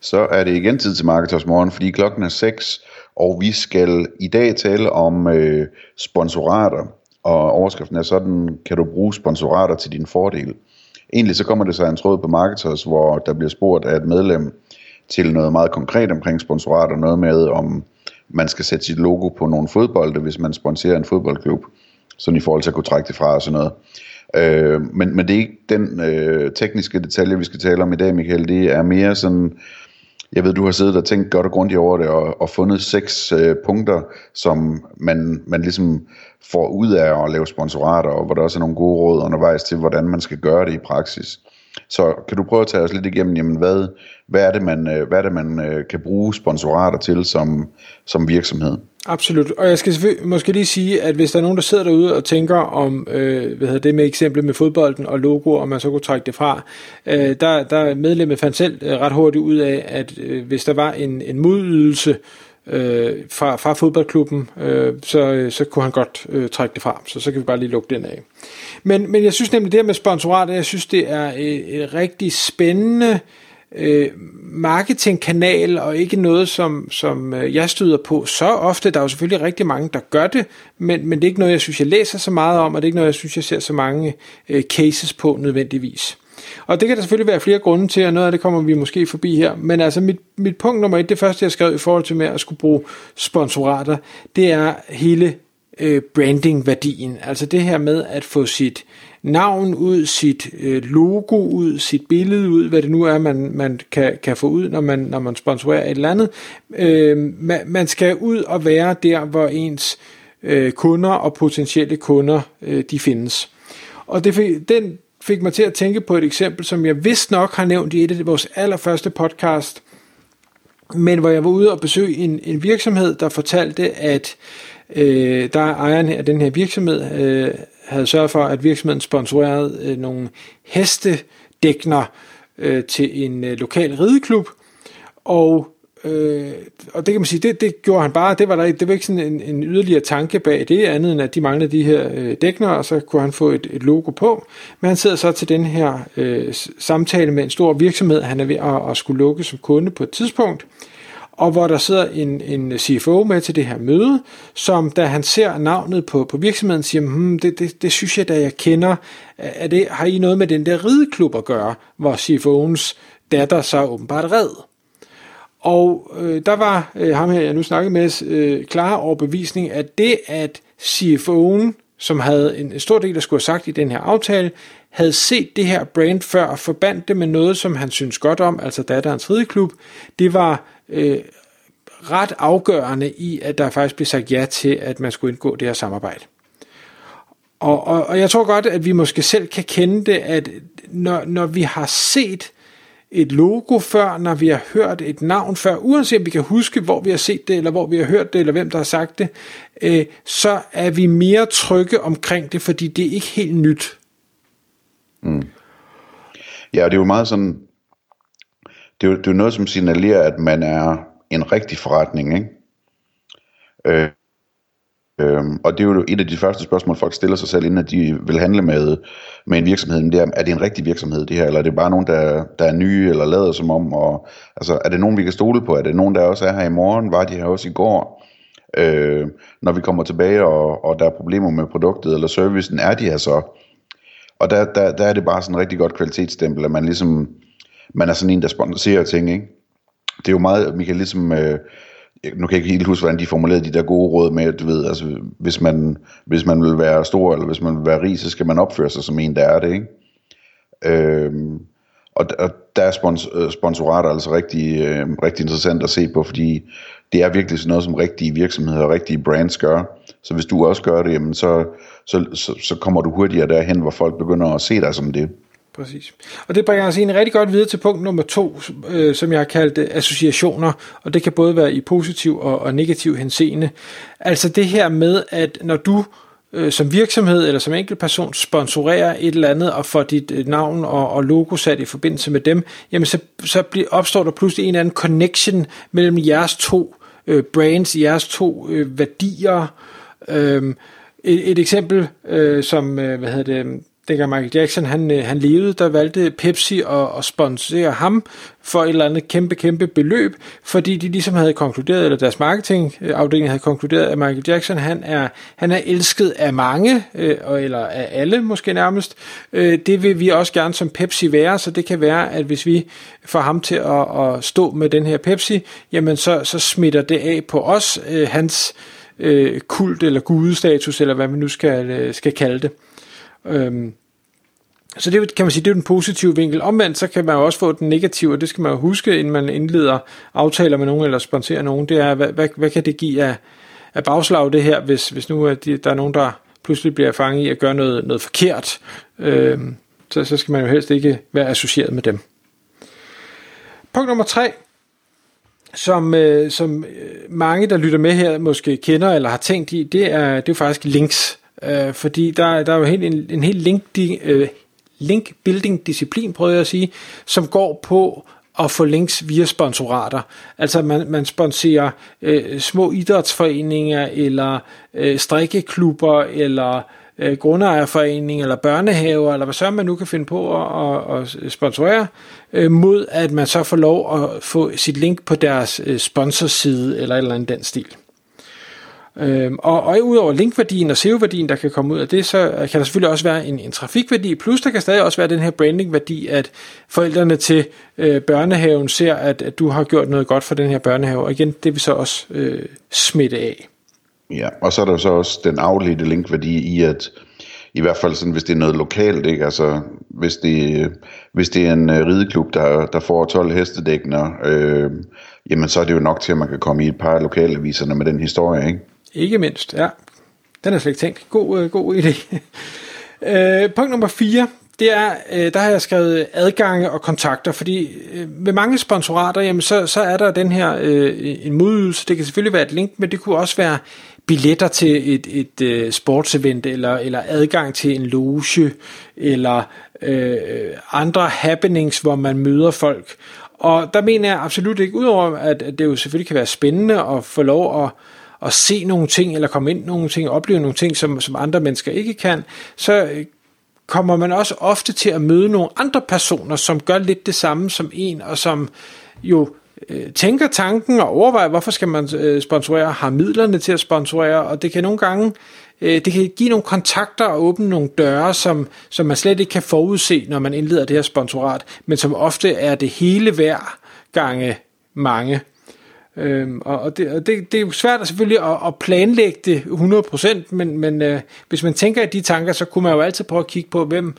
Så er det igen tid til Marketers Morgen, fordi klokken er 6, og vi skal i dag tale om øh, sponsorater. Og overskriften er sådan, kan du bruge sponsorater til din fordel? Egentlig så kommer det sig en tråd på Marketers, hvor der bliver spurgt af et medlem til noget meget konkret omkring sponsorater. Noget med, om man skal sætte sit logo på nogle fodbolde, hvis man sponsorerer en fodboldklub. Sådan i forhold til at kunne trække det fra og sådan noget. Øh, men, men det er ikke den øh, tekniske detalje, vi skal tale om i dag, Michael. Det er mere sådan jeg ved, du har siddet og tænkt godt og grundigt over det, og, og fundet seks øh, punkter, som man, man ligesom får ud af at lave sponsorater, og hvor der også er nogle gode råd undervejs til, hvordan man skal gøre det i praksis. Så kan du prøve at tage os lidt igennem, jamen hvad, hvad er det, man, øh, hvad er det, man øh, kan bruge sponsorater til som, som virksomhed? Absolut, og jeg skal måske lige sige, at hvis der er nogen, der sidder derude og tænker om, øh, hvad hedder det med eksemplet med fodbolden og logo, og man så kunne trække det fra, øh, der, der medlemmet fandt selv øh, ret hurtigt ud af, at øh, hvis der var en, en modydelse øh, fra, fra fodboldklubben, øh, så, så kunne han godt øh, trække det fra, så så kan vi bare lige lukke den af. Men, men jeg synes nemlig det her med sponsorater, jeg synes det er et, et rigtig spændende øh, marketingkanal, og ikke noget, som, som øh, jeg støder på så ofte. Der er jo selvfølgelig rigtig mange, der gør det, men, men det er ikke noget, jeg synes, jeg læser så meget om, og det er ikke noget, jeg synes, jeg ser så mange øh, cases på nødvendigvis. Og det kan der selvfølgelig være flere grunde til, og noget af det kommer vi måske forbi her. Men altså mit, mit punkt nummer et, det første jeg skrev i forhold til med at skulle bruge sponsorater, det er hele øh, branding-værdien. Altså det her med at få sit navn ud, sit øh, logo ud, sit billede ud, hvad det nu er, man, man kan, kan få ud, når man, når man sponsorerer et eller andet. Øh, man, man skal ud og være der, hvor ens øh, kunder og potentielle kunder, øh, de findes. Og det den fik mig til at tænke på et eksempel, som jeg vist nok har nævnt i et af vores allerførste podcast, men hvor jeg var ude og besøge en, en virksomhed, der fortalte, at øh, der ejeren af den her virksomhed, øh, havde sørget for, at virksomheden sponsorerede øh, nogle hestedækner øh, til en øh, lokal rideklub, og Øh, og det kan man sige, det, det gjorde han bare, det var, der, det var ikke sådan en, en yderligere tanke bag det, andet end at de manglede de her øh, dækner, og så kunne han få et, et logo på. Men han sidder så til den her øh, samtale med en stor virksomhed, han er ved at, at skulle lukke som kunde på et tidspunkt, og hvor der sidder en, en CFO med til det her møde, som da han ser navnet på, på virksomheden, siger, hmm, det, det, det synes jeg da jeg kender, er det, har I noget med den der rideklub at gøre, hvor CFO'ens datter så åbenbart red. Og øh, der var øh, ham her, jeg nu snakkede med, øh, klar overbevisning, at det, at CFO'en, som havde en, en stor del, der skulle have sagt i den her aftale, havde set det her brand før og forbandt det med noget, som han synes godt om, altså datterens rideklub, det var øh, ret afgørende i, at der faktisk blev sagt ja til, at man skulle indgå det her samarbejde. Og, og, og jeg tror godt, at vi måske selv kan kende det, at når, når vi har set et logo før, når vi har hørt et navn før, uanset om vi kan huske, hvor vi har set det, eller hvor vi har hørt det, eller hvem der har sagt det, øh, så er vi mere trygge omkring det, fordi det er ikke helt nyt. Mm. Ja, det er jo meget sådan, det er jo, det er jo noget, som signalerer, at man er en rigtig forretning, ikke? Øh, Øhm, og det er jo et af de første spørgsmål, folk stiller sig selv, inden at de vil handle med, med en virksomhed. Det er, er det en rigtig virksomhed, det her, eller er det bare nogen, der, der er nye, eller lader som om? Og, altså, er det nogen, vi kan stole på? Er det nogen, der også er her i morgen? Var de her også i går? Øh, når vi kommer tilbage, og, og der er problemer med produktet eller servicen, er de her så? Og der, der, der er det bare sådan en rigtig godt kvalitetsstempel, at man ligesom, man er sådan en, der sponsorerer ting, ikke? Det er jo meget, Michael, ligesom... Øh, nu kan jeg ikke helt huske, hvordan de formulerede de der gode råd med, at du ved, altså, hvis man, hvis man vil være stor, eller hvis man vil være rig, så skal man opføre sig som en, der er det, ikke? Øhm, og, og der er spons, øh, sponsorater altså rigtig, øh, rigtig interessant at se på, fordi det er virkelig sådan noget, som rigtige virksomheder og rigtige brands gør. Så hvis du også gør det, jamen så, så, så, så kommer du hurtigere derhen, hvor folk begynder at se dig som det. Præcis. Og det bringer os egentlig rigtig godt videre til punkt nummer to, øh, som jeg har kaldt øh, associationer, og det kan både være i positiv og, og negativ henseende. Altså det her med, at når du øh, som virksomhed eller som enkeltperson sponsorerer et eller andet og får dit øh, navn og, og logo sat i forbindelse med dem, jamen så, så bliver, opstår der pludselig en eller anden connection mellem jeres to øh, brands, jeres to øh, værdier. Øh, et, et eksempel, øh, som øh, hvad hedder det, dengang Michael Jackson han, øh, han levede, der valgte Pepsi at, at sponsere ham for et eller andet kæmpe, kæmpe beløb, fordi de ligesom havde konkluderet, eller deres marketingafdeling havde konkluderet, at Michael Jackson han er, han er elsket af mange, øh, eller af alle måske nærmest. Øh, det vil vi også gerne som Pepsi være, så det kan være, at hvis vi får ham til at, at stå med den her Pepsi, jamen så, så smitter det af på os, øh, hans øh, kult eller gudestatus, eller hvad man nu skal, skal kalde det. Øhm, så det kan man sige, det er den positive vinkel. Omvendt så kan man jo også få den negative, og det skal man jo huske, inden man indleder aftaler med nogen eller sponsorer nogen, det er, hvad, hvad, hvad kan det give af, af bagslag det her, hvis, hvis nu er de, der er nogen, der pludselig bliver fanget i at gøre noget, noget forkert. Øhm, så, så skal man jo helst ikke være associeret med dem. Punkt nummer tre, som, øh, som øh, mange, der lytter med her, måske kender eller har tænkt i, det er, det er faktisk links. Øh, fordi der, der er jo helt, en, en helt link, øh, link building disciplin, prøver jeg at sige, som går på at få links via sponsorater. Altså man, man sponsorer øh, små idrætsforeninger, eller øh, strikkeklubber, eller øh, grundejerforeninger, eller børnehaver, eller hvad så man nu kan finde på at, at, at sponsorere, øh, mod at man så får lov at få sit link på deres øh, sponsorside, eller et eller andet den stil. Øhm, og, og udover linkværdien og SEO-værdien, der kan komme ud af det, så øh, kan der selvfølgelig også være en, en trafikværdi, plus der kan stadig også være den her brandingværdi, at forældrene til øh, børnehaven ser, at, at du har gjort noget godt for den her børnehave, og igen, det vil så også øh, smitte af. Ja, og så er der så også den afledte linkværdi i, at i hvert fald sådan, hvis det er noget lokalt, ikke? Altså, hvis det, øh, hvis det er en øh, rideklub, der, der får 12 hestedækner, øh, jamen så er det jo nok til, at man kan komme i et par lokalaviserne med den historie, ikke? Ikke mindst, ja. Den er slet ikke tænkt. God, øh, god idé. øh, punkt nummer 4, det er, øh, der har jeg skrevet adgange og kontakter, fordi øh, med mange sponsorater, jamen så, så er der den her øh, en modydelse. Det kan selvfølgelig være et link, men det kunne også være billetter til et, et øh, sportsevent, eller, eller adgang til en loge, eller øh, andre happenings, hvor man møder folk. Og der mener jeg absolut ikke, udover at, at det jo selvfølgelig kan være spændende at få lov at at se nogle ting, eller komme ind nogle ting, opleve nogle ting, som, som andre mennesker ikke kan, så øh, kommer man også ofte til at møde nogle andre personer, som gør lidt det samme som en, og som jo øh, tænker tanken og overvejer, hvorfor skal man øh, sponsorere, har midlerne til at sponsorere, og det kan nogle gange øh, det kan give nogle kontakter og åbne nogle døre, som, som man slet ikke kan forudse, når man indleder det her sponsorat, men som ofte er det hele værd gange mange. Øhm, og det, og det, det er jo svært selvfølgelig at, at planlægge det 100%, men, men øh, hvis man tænker i de tanker, så kunne man jo altid prøve at kigge på, hvem,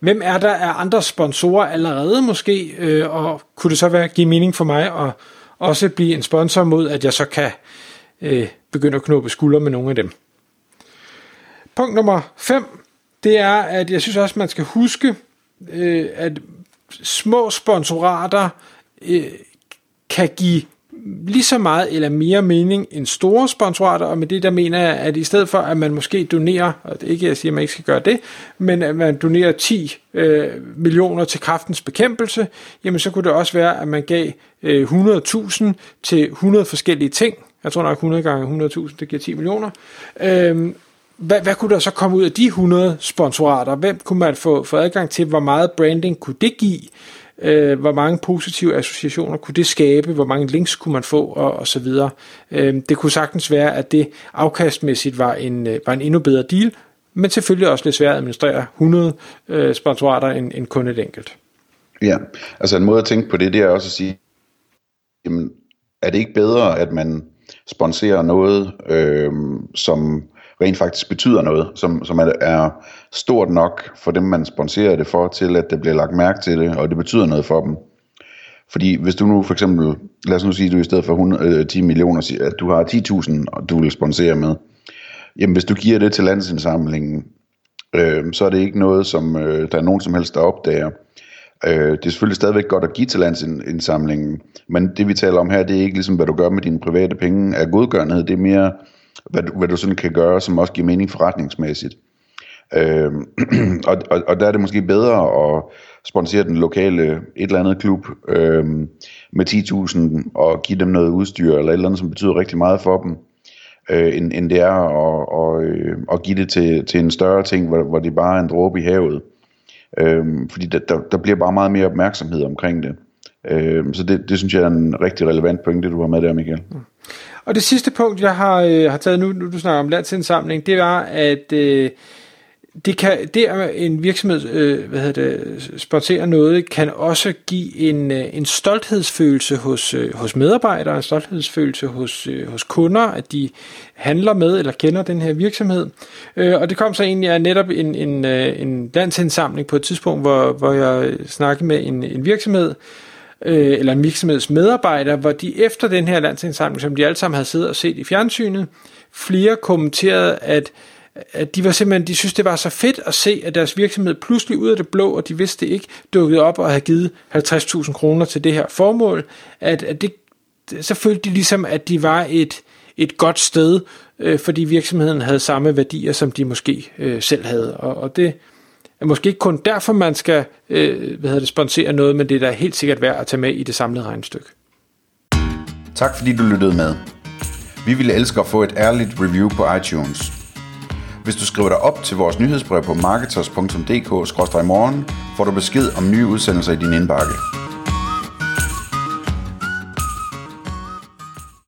hvem er der af andre sponsorer allerede måske, øh, og kunne det så være give mening for mig at også blive en sponsor mod, at jeg så kan øh, begynde at knuppe skuldre med nogle af dem. Punkt nummer 5, det er, at jeg synes også, man skal huske, øh, at små sponsorater øh, kan give lige så meget eller mere mening end store sponsorater, og med det der mener jeg, at i stedet for at man måske donerer, og det er ikke jeg siger, at man ikke skal gøre det, men at man donerer 10 øh, millioner til kraftens bekæmpelse, jamen så kunne det også være, at man gav øh, 100.000 til 100 forskellige ting. Jeg tror nok 100 gange 100.000, det giver 10 millioner. Øh, hvad, hvad kunne der så komme ud af de 100 sponsorater? Hvem kunne man få, få adgang til? Hvor meget branding kunne det give? Øh, hvor mange positive associationer kunne det skabe, hvor mange links kunne man få, og, og så videre. Øh, det kunne sagtens være, at det afkastmæssigt var en, øh, var en endnu bedre deal, men selvfølgelig også lidt svært at administrere 100 øh, sponsorater end, end kun et enkelt. Ja, altså en måde at tænke på det, det er også at sige, jamen, er det ikke bedre, at man sponsorerer noget, øh, som rent faktisk betyder noget, som, som er, er stort nok for dem, man sponserer det for, til at det bliver lagt mærke til det, og det betyder noget for dem. Fordi hvis du nu for eksempel, lad os nu sige, at du i stedet for 100, 10 øh, millioner, millioner, at du har 10.000, og du vil sponsere med, jamen hvis du giver det til landsindsamlingen, øh, så er det ikke noget, som øh, der er nogen som helst, der opdager. Øh, det er selvfølgelig stadigvæk godt at give til landsindsamlingen, men det vi taler om her, det er ikke ligesom, hvad du gør med dine private penge af godgørenhed, det er mere, hvad, du, hvad du sådan kan gøre, som også giver mening forretningsmæssigt. Øh, og, og, og der er det måske bedre at sponsere den lokale et eller andet klub øh, med 10.000 og give dem noget udstyr eller et eller andet, som betyder rigtig meget for dem, øh, end, end det er at, og, øh, at give det til, til en større ting, hvor, hvor det bare er en dråbe i havet. Øh, fordi der, der, der bliver bare meget mere opmærksomhed omkring det. Øh, så det, det synes jeg er en rigtig relevant pointe, du har med der, Michael. Mm. Og det sidste punkt, jeg har, øh, har taget nu, nu du snakker om landsindsamling, det var, at øh, det kan, det at en virksomhed, øh, hvad hedder det, sponsorer noget, kan også give en, øh, en stolthedsfølelse hos, øh, hos medarbejdere, en stolthedsfølelse hos, øh, hos kunder, at de handler med eller kender den her virksomhed. Øh, og det kom så egentlig af netop en, en, øh, en landsindsamling på et tidspunkt, hvor, hvor jeg snakkede med en, en virksomhed, øh, eller en virksomheds medarbejdere, hvor de efter den her landsindsamling, som de alle sammen havde siddet og set i fjernsynet, flere kommenterede, at at de var simpelthen, de synes, det var så fedt at se, at deres virksomhed pludselig ud af det blå, og de vidste det ikke, dukkede op og havde givet 50.000 kroner til det her formål, at, at det, så følte de ligesom, at de var et, et godt sted, øh, fordi virksomheden havde samme værdier, som de måske øh, selv havde. Og, og det er måske ikke kun derfor, man skal øh, hvad hedder det, sponsere noget, men det er da helt sikkert værd at tage med i det samlede regnestykke. Tak fordi du lyttede med. Vi ville elske at få et ærligt review på iTunes. Hvis du skriver dig op til vores nyhedsbrev på marketers.dk-morgen, får du besked om nye udsendelser i din indbakke.